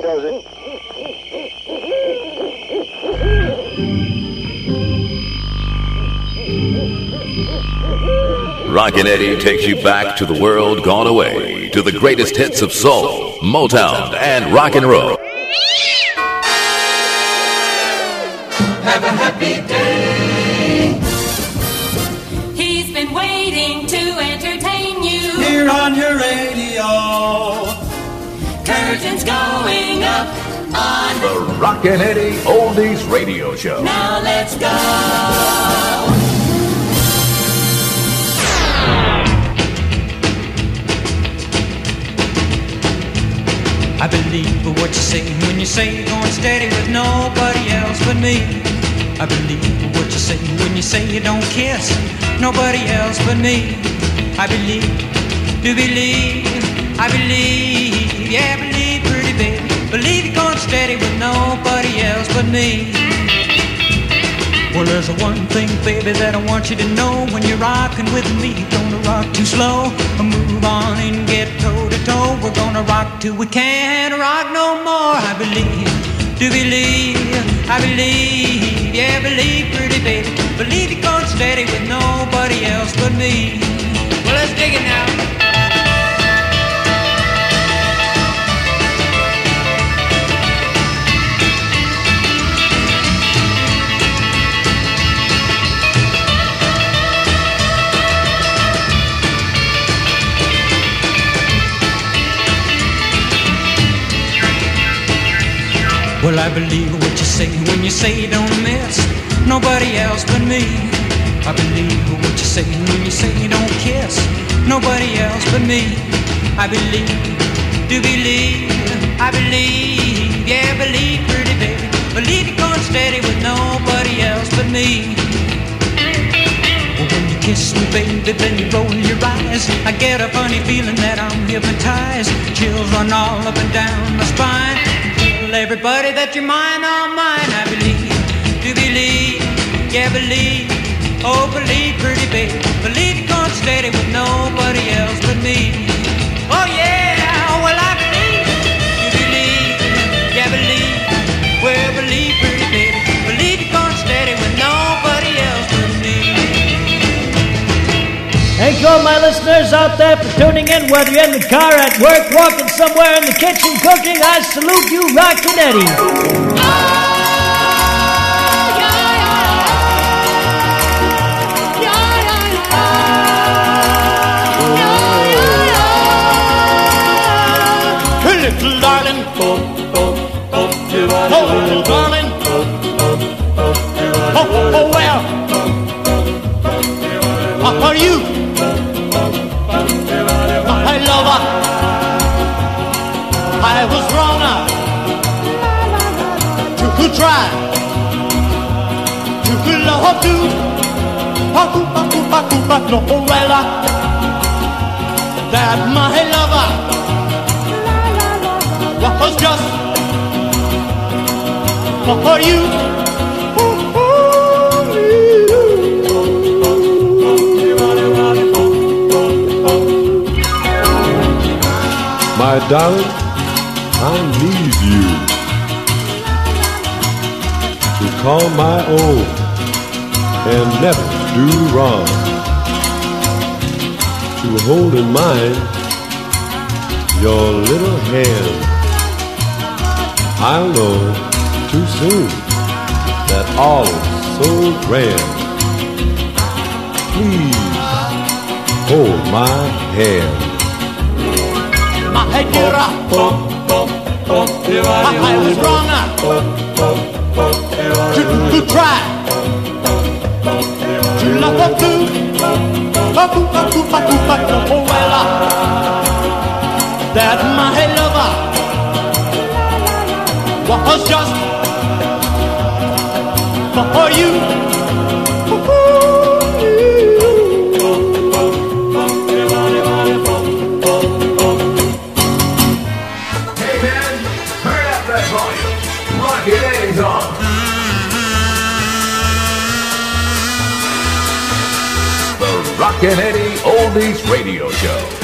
does it. Rockin' Eddie takes you back to the world gone away, to the greatest hits of soul, Motown, and rock and roll. Have a happy day. He's been waiting to entertain you. Here on your radio. Curtains going up on. The Rockin' Eddie Oldies Radio Show. Now let's go. I believe what you say when you say you're going steady with nobody else but me. I believe what you say when you say you don't kiss nobody else but me. I believe, do believe, I believe, steady with nobody else but me. Well, there's one thing, baby, that I want you to know. When you're rocking with me, don't rock too slow. Move on and get toe to toe. We're gonna rock till we can't rock no more. I believe, do believe, I believe, yeah, believe, pretty baby. Believe you're going steady with nobody else but me. Well, let's dig it now. Well, I believe what you say when you say don't miss nobody else but me. I believe what you say when you say you don't kiss nobody else but me. I believe, do believe, I believe, yeah, believe, pretty baby. Believe you're going steady with nobody else but me. Well, when you kiss me, baby, then you roll your eyes. I get a funny feeling that I'm hypnotized. Chills run all up and down my spine. Tell everybody that you're mine, all mine. I believe, do believe, yeah, believe. Oh, believe, pretty baby. Believe you're going steady with nobody else but me. Thank you all my listeners out there for tuning in, whether you're in the car, at work, walking somewhere in the kitchen, cooking. I salute you, Rockin' Eddie. Little darling. Oh, little darling. Oh, oh, oh, oh well. How are you? Try. You could love to. Paku, paku, paku, no, well. That my lover was just for you. My darling, I need you to call my own and never do wrong. To hold in mind your little hand. I'll know too soon that all is so grand. Please hold my hand. My dear, I was wrong to, to try to love her too. Paku, paku, paku, paku, oh well, uh. that my lover was just for you. Eddie Oldies Radio Show.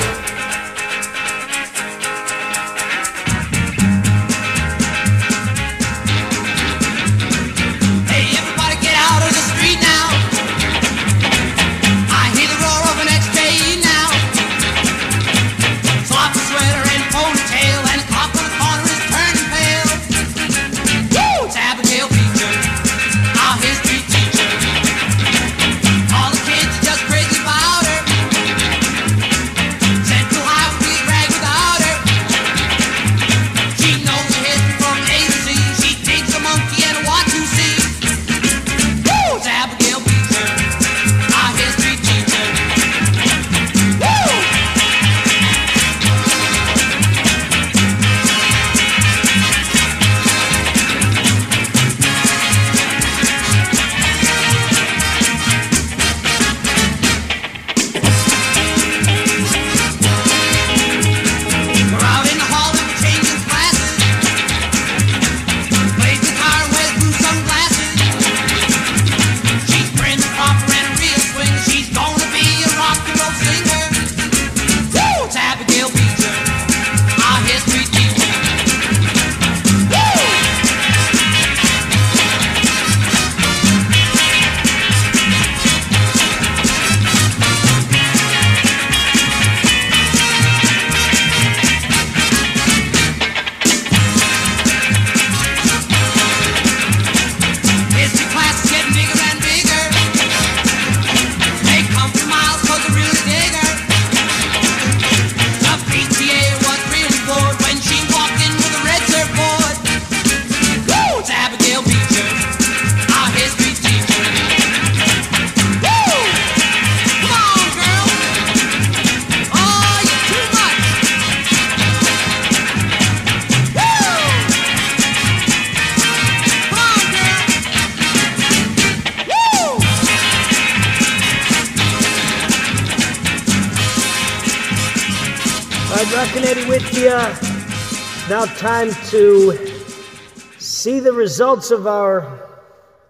results of our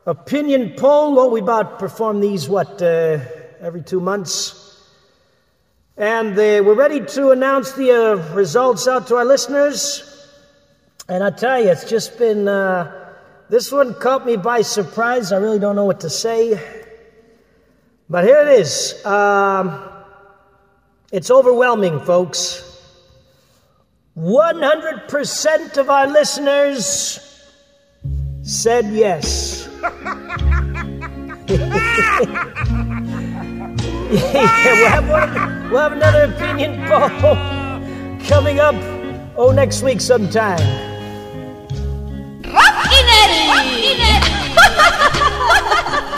opinion poll. What we about perform these, what, uh, every two months? And uh, we're ready to announce the uh, results out to our listeners. And I tell you, it's just been, uh, this one caught me by surprise. I really don't know what to say. But here it is. Um, it's overwhelming, folks. 100% of our listeners said yes. yeah, we'll have, one, we'll have another opinion poll coming up, oh, next week sometime. Rockin' Eddie! Rockinetti!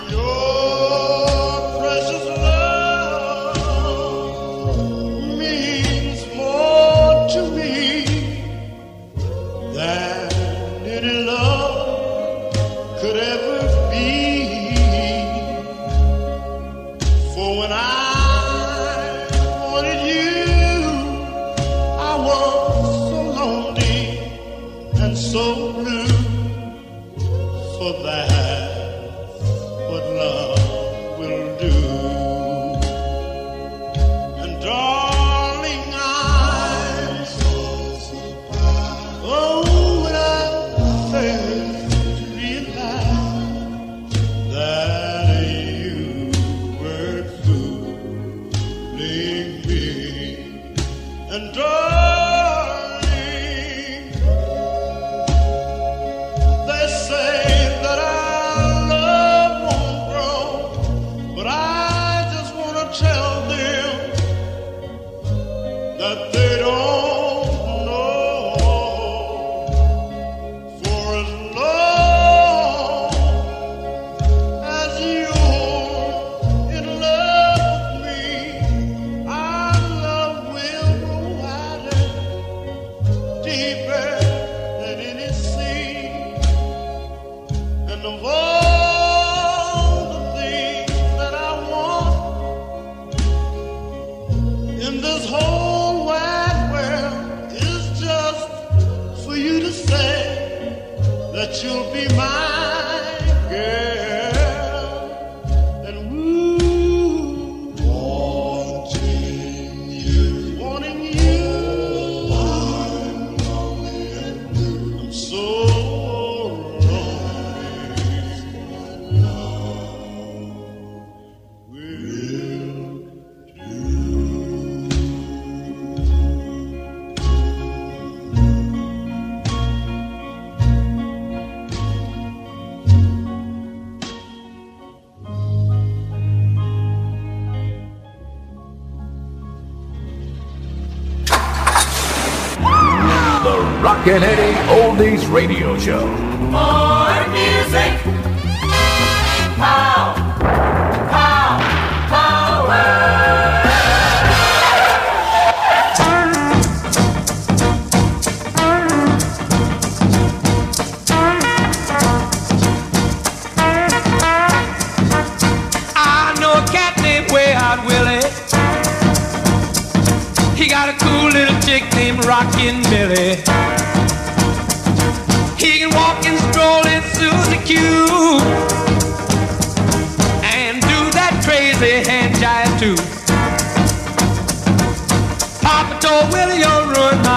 Canadian Oldies Radio Show.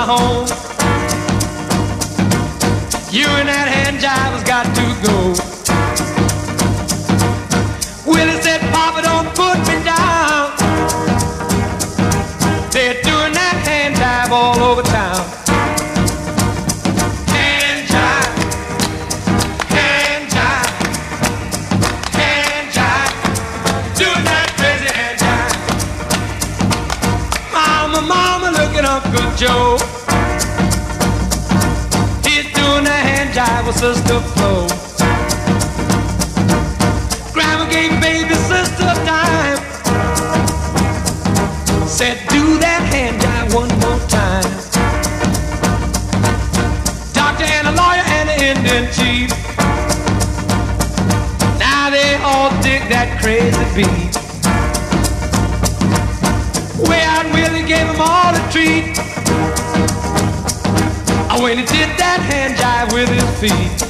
home. sisters to feet.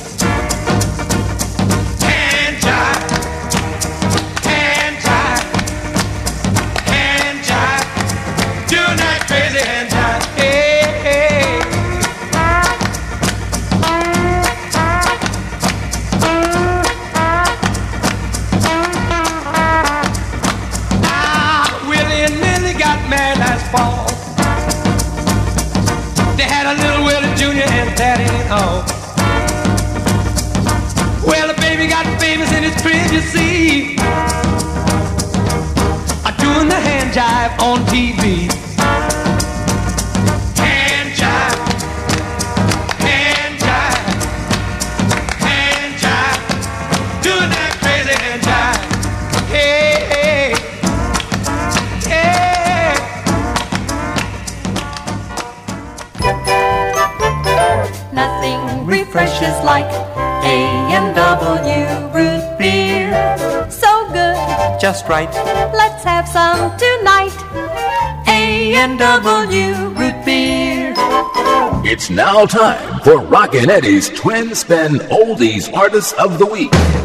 TV. Hand jive, hand jive, hand jive, doing that crazy hand jive. Hey, hey, hey. Nothing refreshes like A&W root beer. So good, just right. Let's have some tonight. Root beer. It's now time for Rockin' Eddie's Twin Spin Oldies Artists of the Week.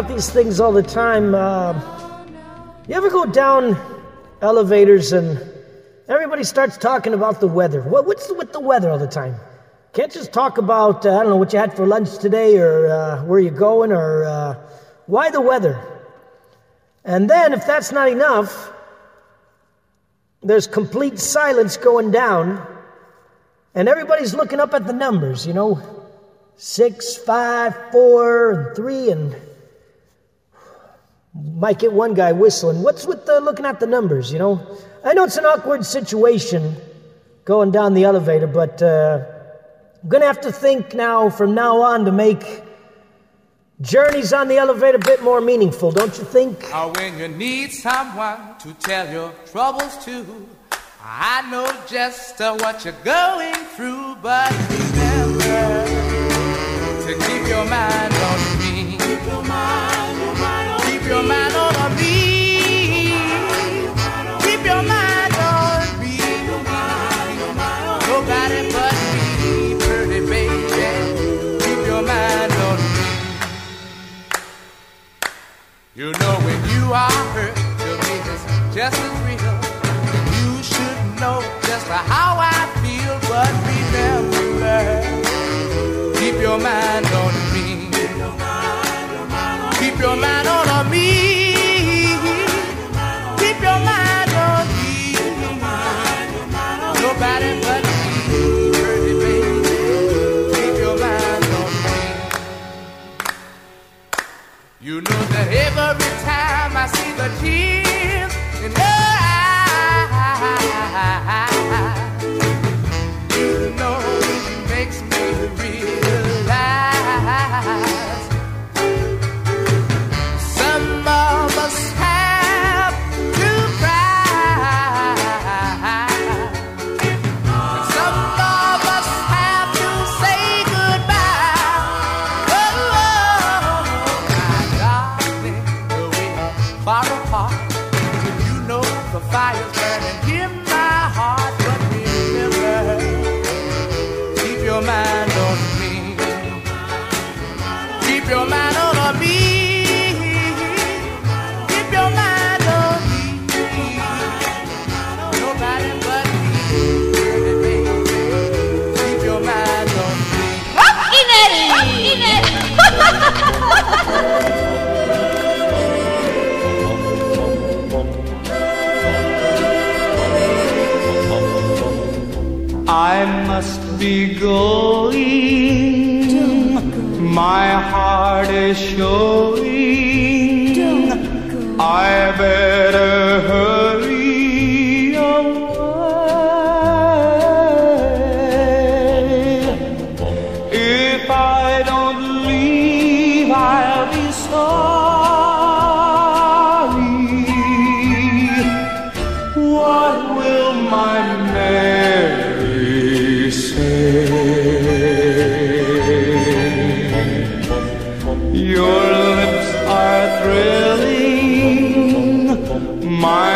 About these things all the time. Uh, you ever go down elevators and everybody starts talking about the weather? What, what's with the weather all the time? Can't just talk about, uh, I don't know, what you had for lunch today or uh, where you're going or uh, why the weather? And then, if that's not enough, there's complete silence going down, and everybody's looking up at the numbers, you know six, five, four, and three, and might get one guy whistling. What's with the looking at the numbers, you know? I know it's an awkward situation going down the elevator, but uh, I'm going to have to think now from now on to make journeys on the elevator a bit more meaningful, don't you think? Or when you need someone to tell your troubles to. I know just uh, what you're going through, but remember to keep your mind on me. Keep your mind, on me. Keep your mind on me. Nobody but me, pretty baby. Keep your mind on me. You know when you are hurt, just as real. You should know just how I feel, but remember, keep your mind on me. Keep your mind on me. Your mind on me. Keep your mind on me. Nobody but me. Keep your mind on me. I must be going. My heart is showing. I better hurry my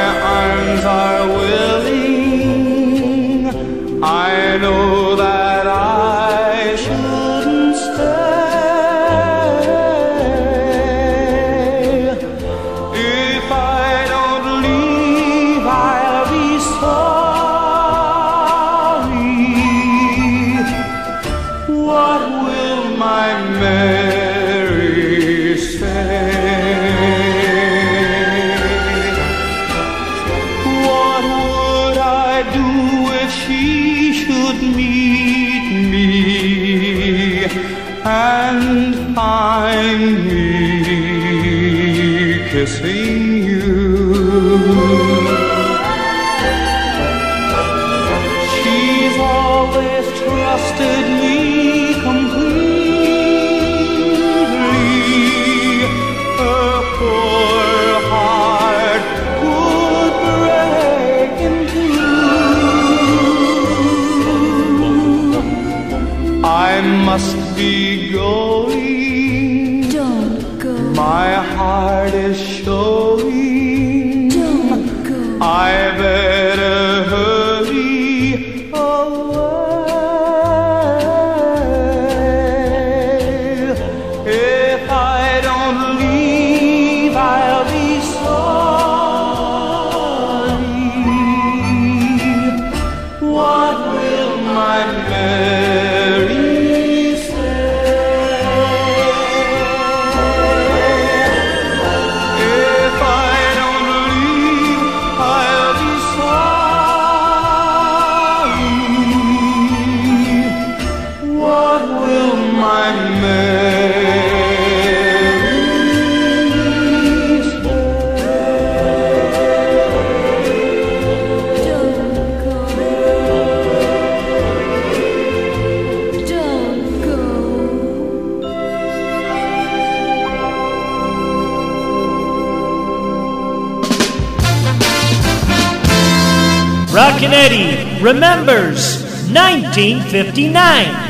remembers 1959.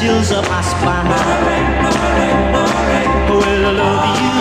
Chills up my spine. Well, I love you,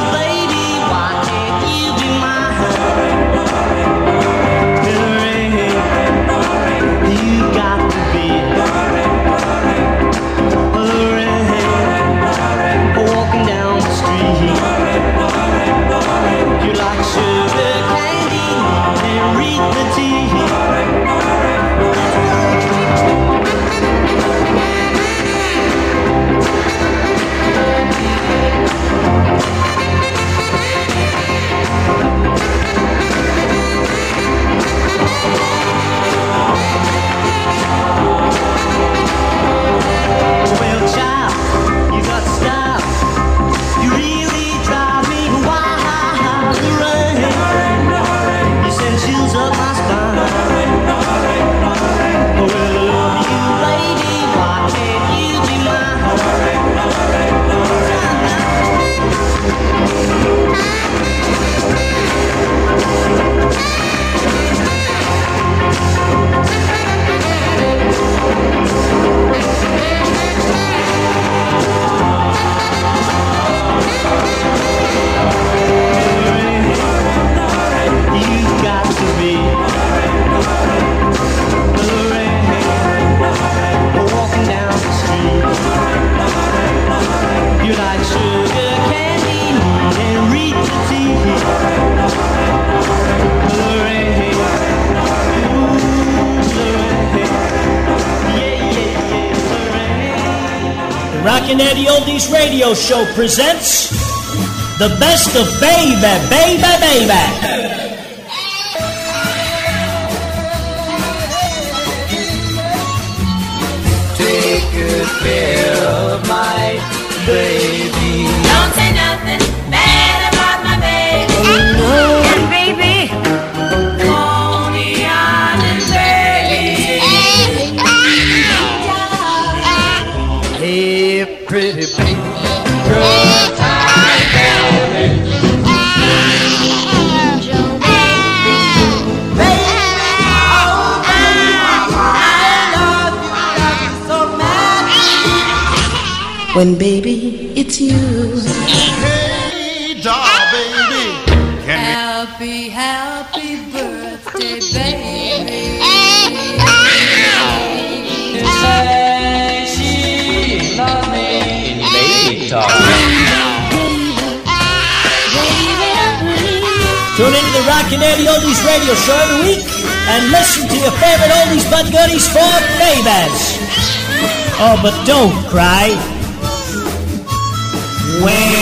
Rockin' Eddie Oldies Radio Show presents the best of baby, baby, baby. Take good care of my baby. Don't say nothing When baby, it's you. Hey, doll, baby. Can Happy, happy birthday, baby. Say she loves me. Baby talk. Tune into the Rockin' Eddie Oldies Radio Show every week and listen to your favorite oldies but goodies for babies. Oh, but don't cry. Wait,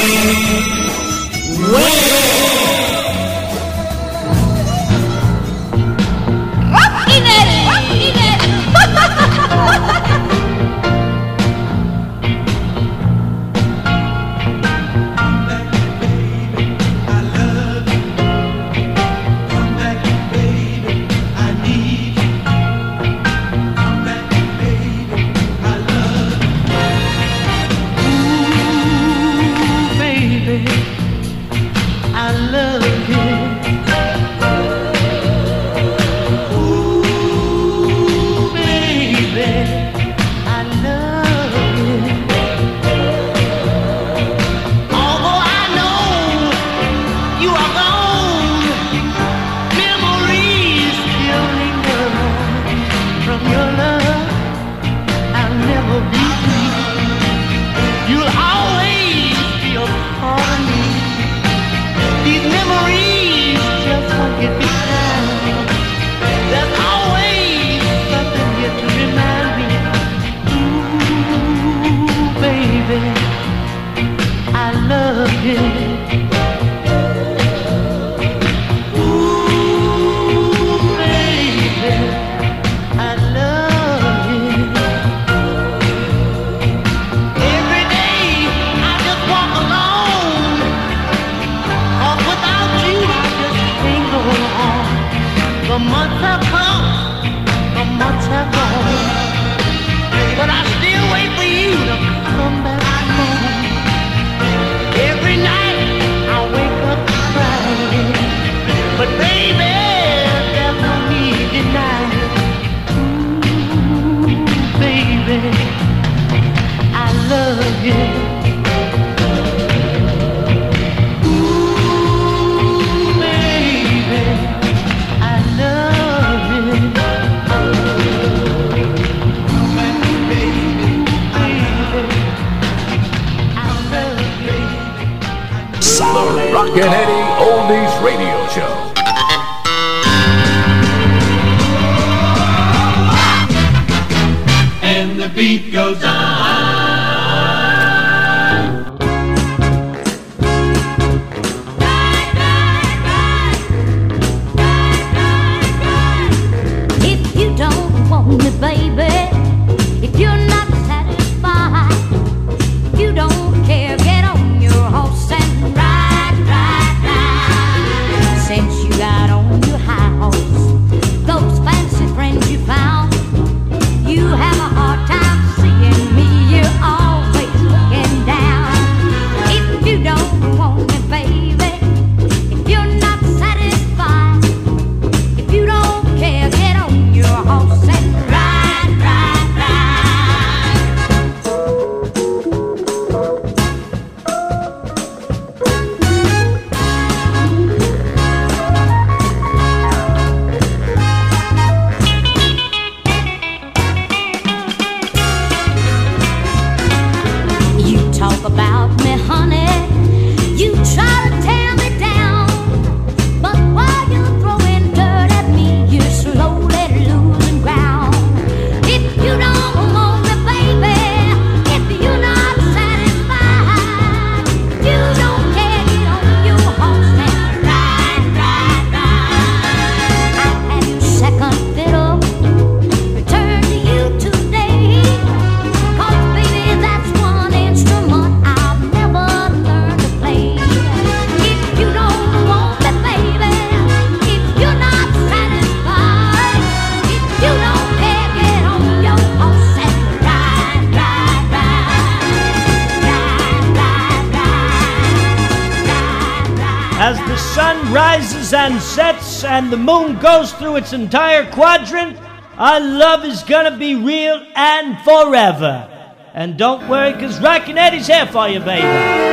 moon goes through its entire quadrant, our love is going to be real and forever. And don't worry, because Rockin' Eddie's here for you, baby.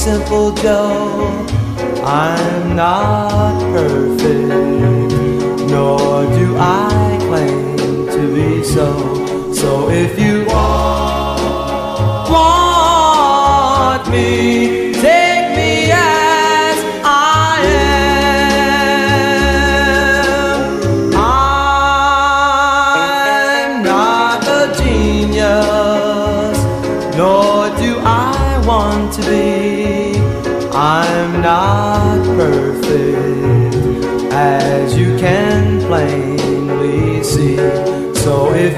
simple Joe. I'm not perfect, nor do I claim to be so. So if you want me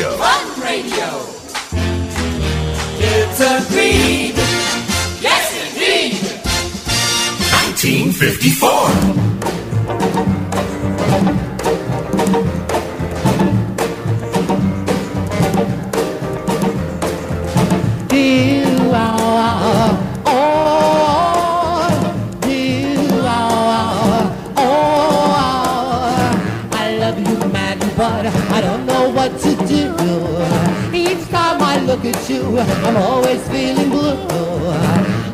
Show. You. I'm always feeling blue.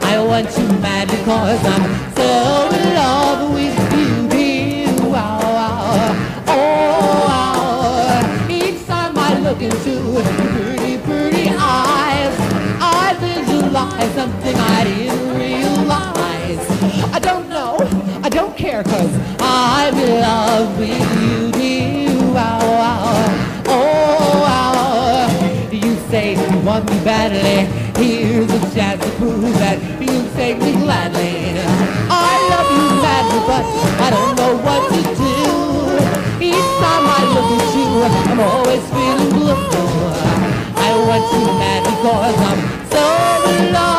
I want you mad because I'm so in love gladly. I love you madly, but I don't know what to do. Each time I look at you, I'm always feeling blue. I want you mad because I'm so in love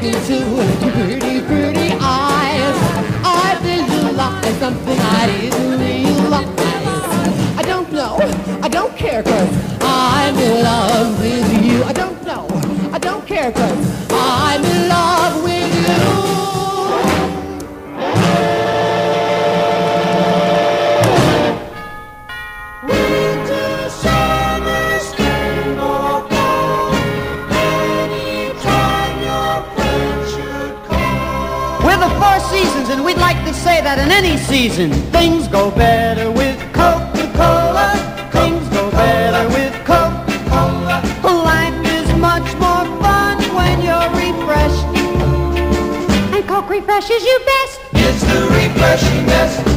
look into your pretty, pretty eyes, I visualize something I didn't realize. I don't know, I don't care cause I'm in love with you. I don't know, I don't care cause that in any season, things go better with Coca-Cola. Things go better with Coca-Cola. Life is much more fun when you're refreshed. And Coke refreshes you best. It's the refreshing best.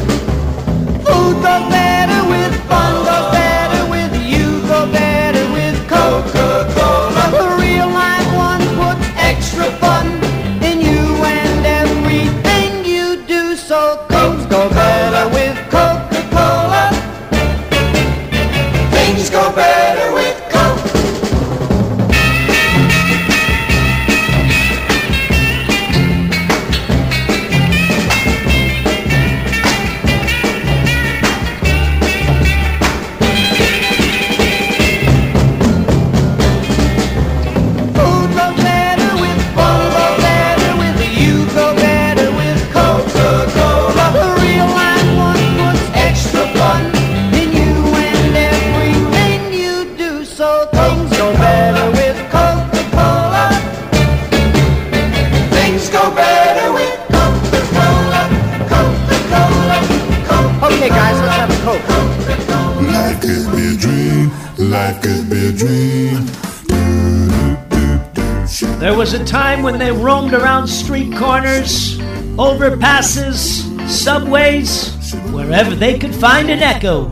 Subways, wherever they could find an echo.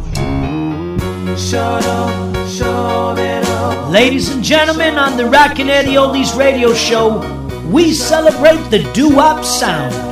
Ladies and gentlemen, on the Rockin' Eddie Oldies radio show, we celebrate the doo-wop sound.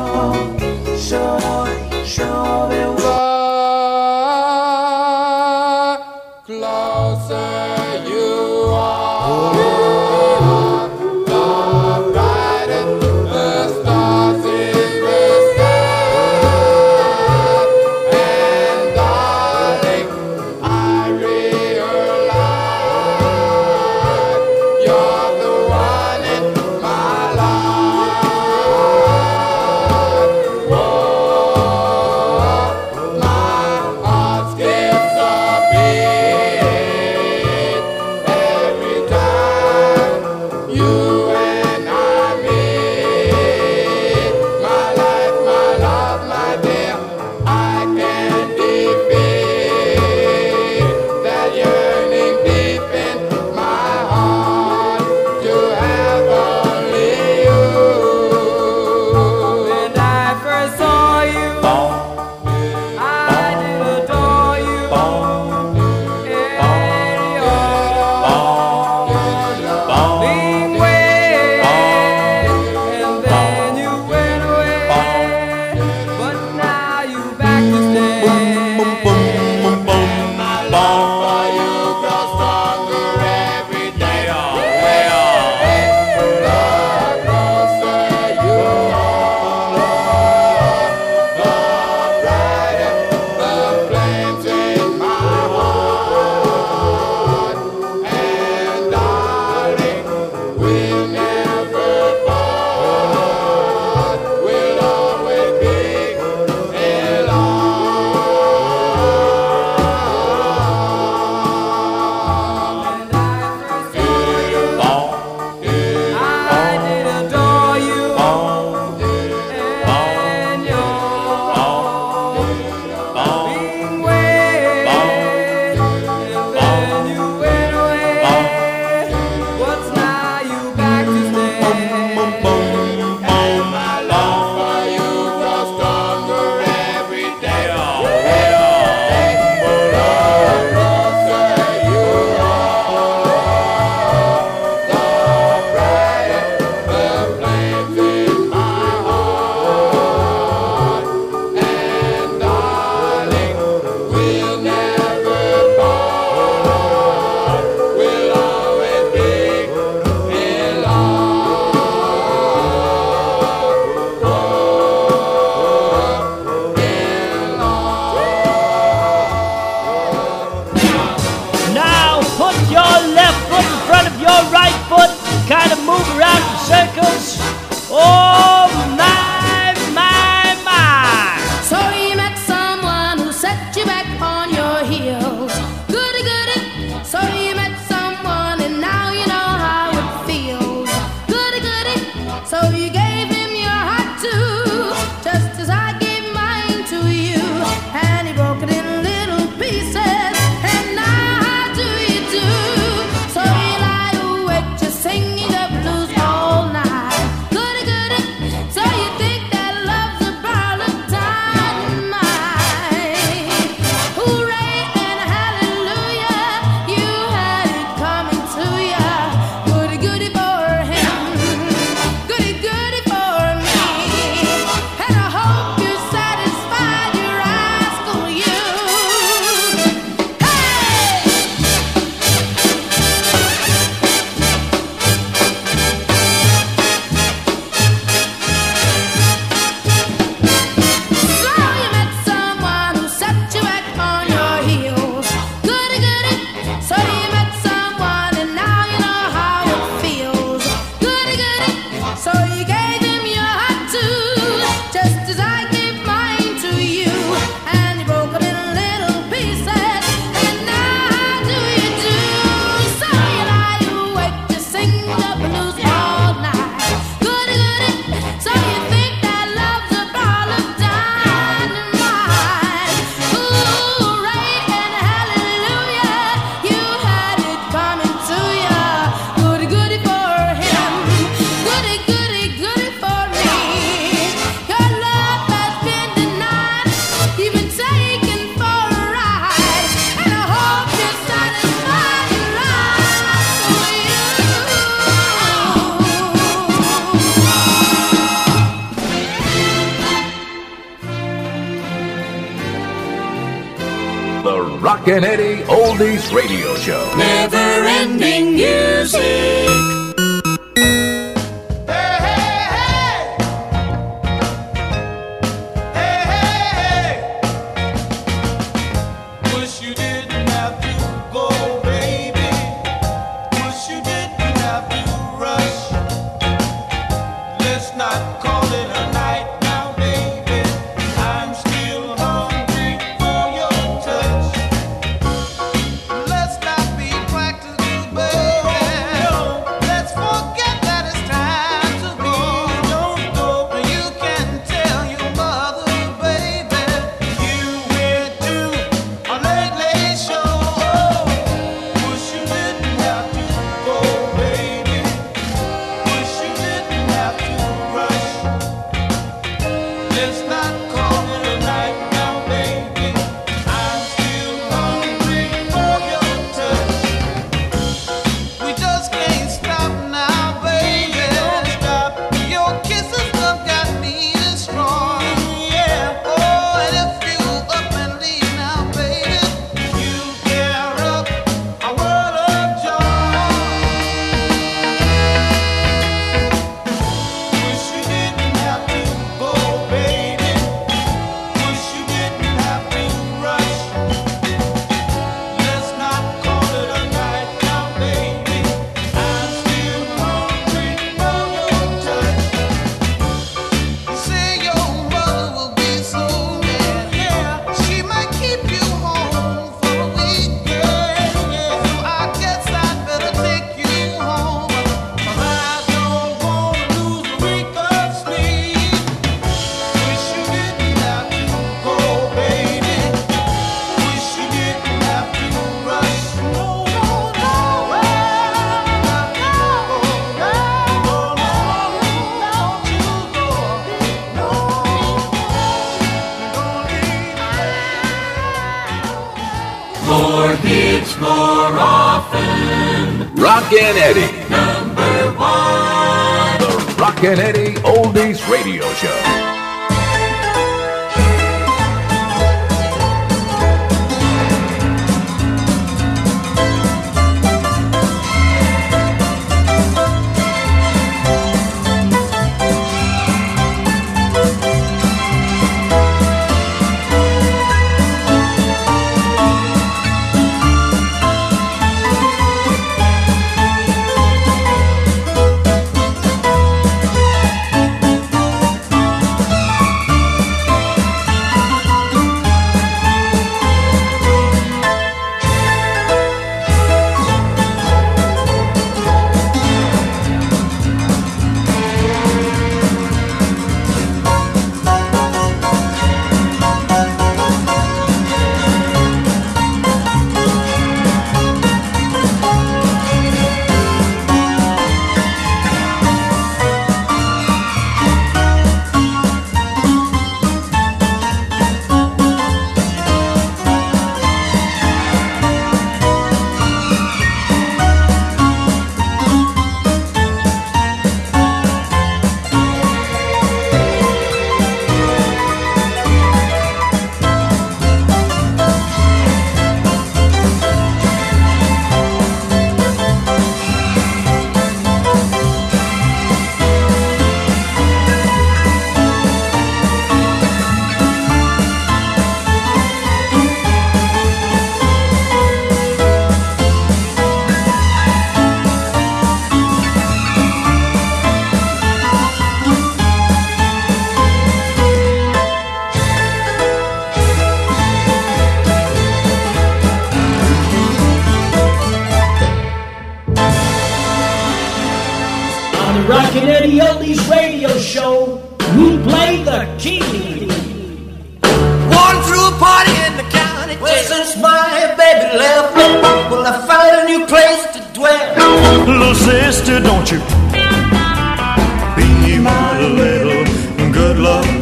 so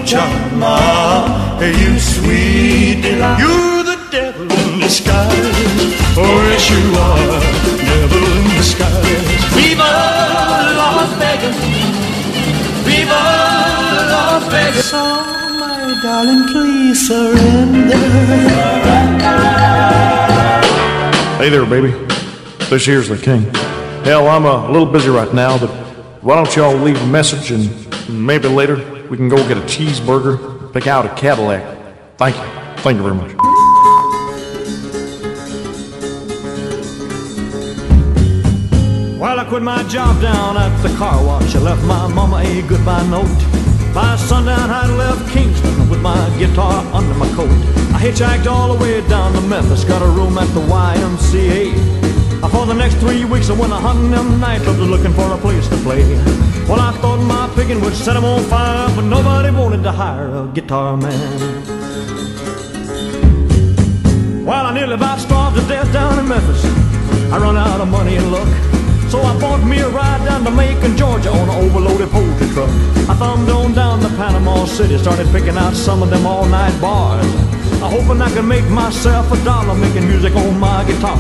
Chama, you sweet delight. You're the devil in disguise. Oh, yes, you are, devil in disguise. Viva Las Vegas. Viva Las Vegas. Oh, my darling, please surrender. Hey there, baby. This here's the king. Hell, I'm a little busy right now, but why don't y'all leave a message and maybe later we can go get a cheeseburger, pick out a Cadillac. Thank you. Thank you very much. Well, I quit my job down at the car wash. I left my mama a goodbye note. By sundown, I left Kingston with my guitar under my coat. I hitchhiked all the way down to Memphis, got a room at the YMCA. For the next three weeks, I went a hunting them nightclubs looking for a place to play. Well, I thought my picking would set 'em on fire, but nobody wanted to hire a guitar man. Well, I nearly about starved to death down in Memphis. I run out of money and luck. So I bought me a ride down to Macon, Georgia on an overloaded poultry truck. I thumbed on down to Panama City, started picking out some of them all-night bars. I hoping I can make myself a dollar making music on my guitar.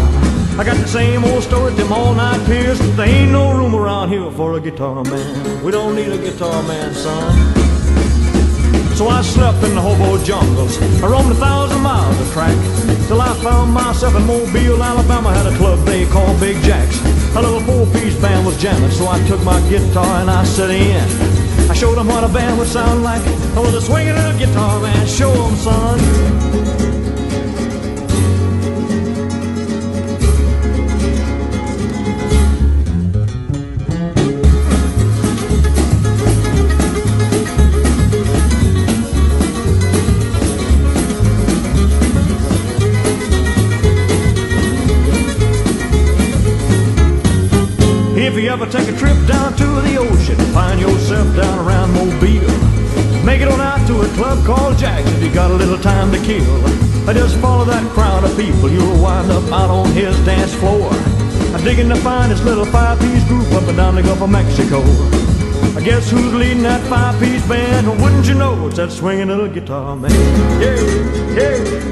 I got the same old story, them all-night peers. There ain't no room around here for a guitar man. We don't need a guitar man, son. So I slept in the hobo jungles. I roamed a thousand miles of track till I found myself in Mobile, Alabama. Had a club they called Big Jacks. A little four-piece band was jamming, so I took my guitar and I set in. I showed them what a band would sound like. I was a swinging little guitar man. Show 'em, son. If you ever take a trip down to the ocean, find yourself little time to kill. I just follow that crowd of people, you'll wind up out on his dance floor. I'm digging find this little five-piece group up and down the Gulf of Mexico. I guess who's leading that five-piece band? Wouldn't you know it's that swinging little guitar man? Yeah, yeah.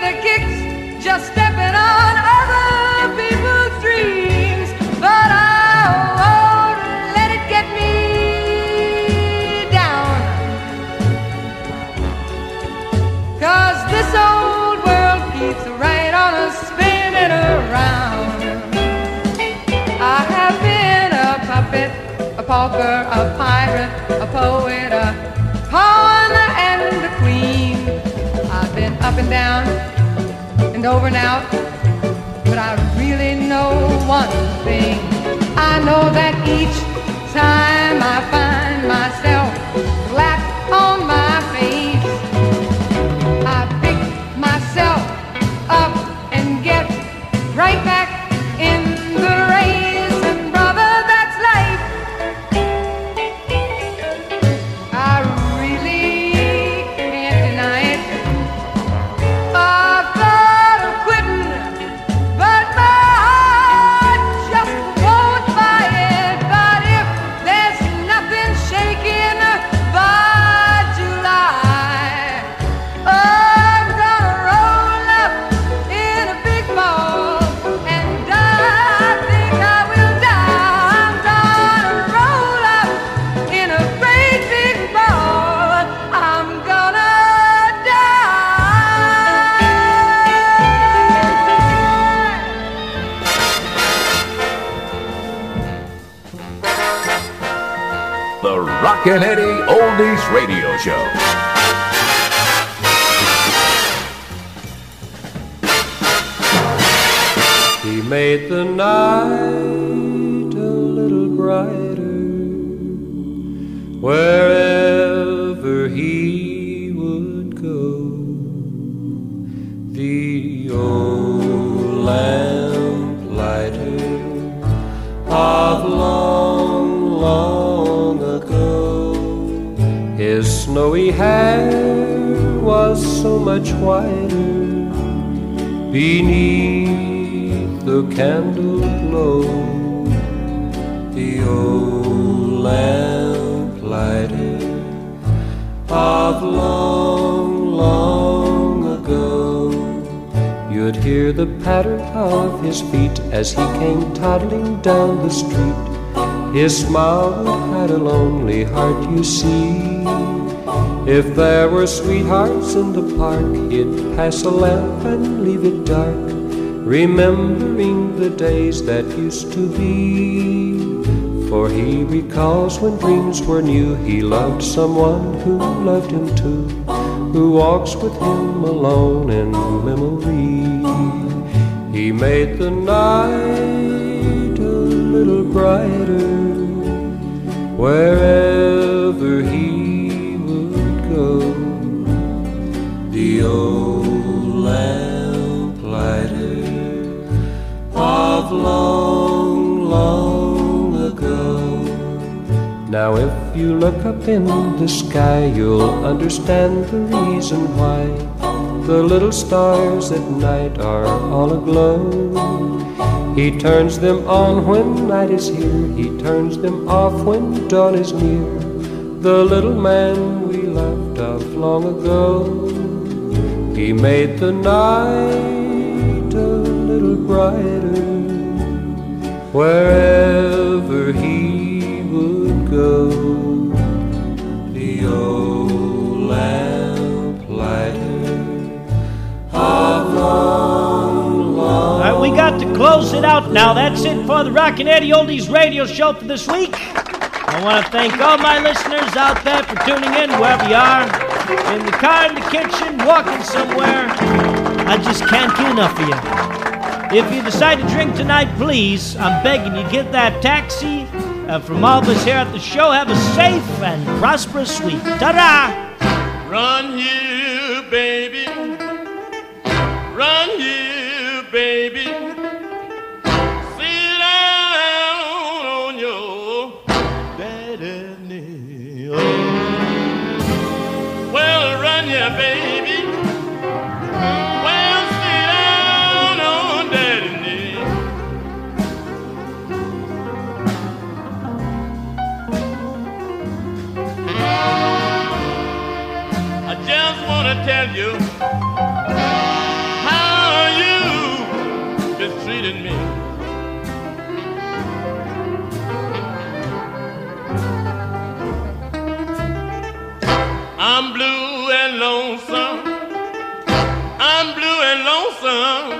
Their kicks just stepping on other people's dreams. But I won't let it get me down. Cause this old world keeps right on a spinning around. I have been a puppet, a pauper, a pirate, a poet, a pawn, and a queen. I've been up and down and over and out, but I really know one thing. I know that each time I find He made the night a little brighter wherever he would go. The old lamplighter of long, long ago. His snowy hair was so much whiter beneath the candle glow. The old lamplighter of long, long ago. You'd hear the patter of his feet as he came toddling down the street. His smile hide a lonely heart, you see. If there were sweethearts in the park, he'd pass a lamp and leave it dark, remembering the days that used to be. For he recalls when dreams were new, he loved someone who loved him too, who walks with him alone in memory. He made the night a little brighter wherever he would go. The old lamplighter long, long ago. Now, if you look up in the sky, you'll understand the reason why the little stars at night are all aglow. He turns them on when night is here, he turns them off when dawn is near. The little man we loved of long ago, he made the night a little brighter wherever he would go. The old lamplighter of long, long. All right, we got to close it out now. That's it for the Rockin' Eddie Oldies radio show for this week. I want to thank all my listeners out there for tuning in, wherever you are, in the car, in the kitchen, walking somewhere. I just can't get enough of you. If you decide to drink tonight, please, I'm begging you, get that taxi. Uh, from all of us here at the show, have a safe and prosperous week. Ta-da! Run here, baby. Run here, baby. You how you mistreated me. I'm blue and lonesome. I'm blue and lonesome.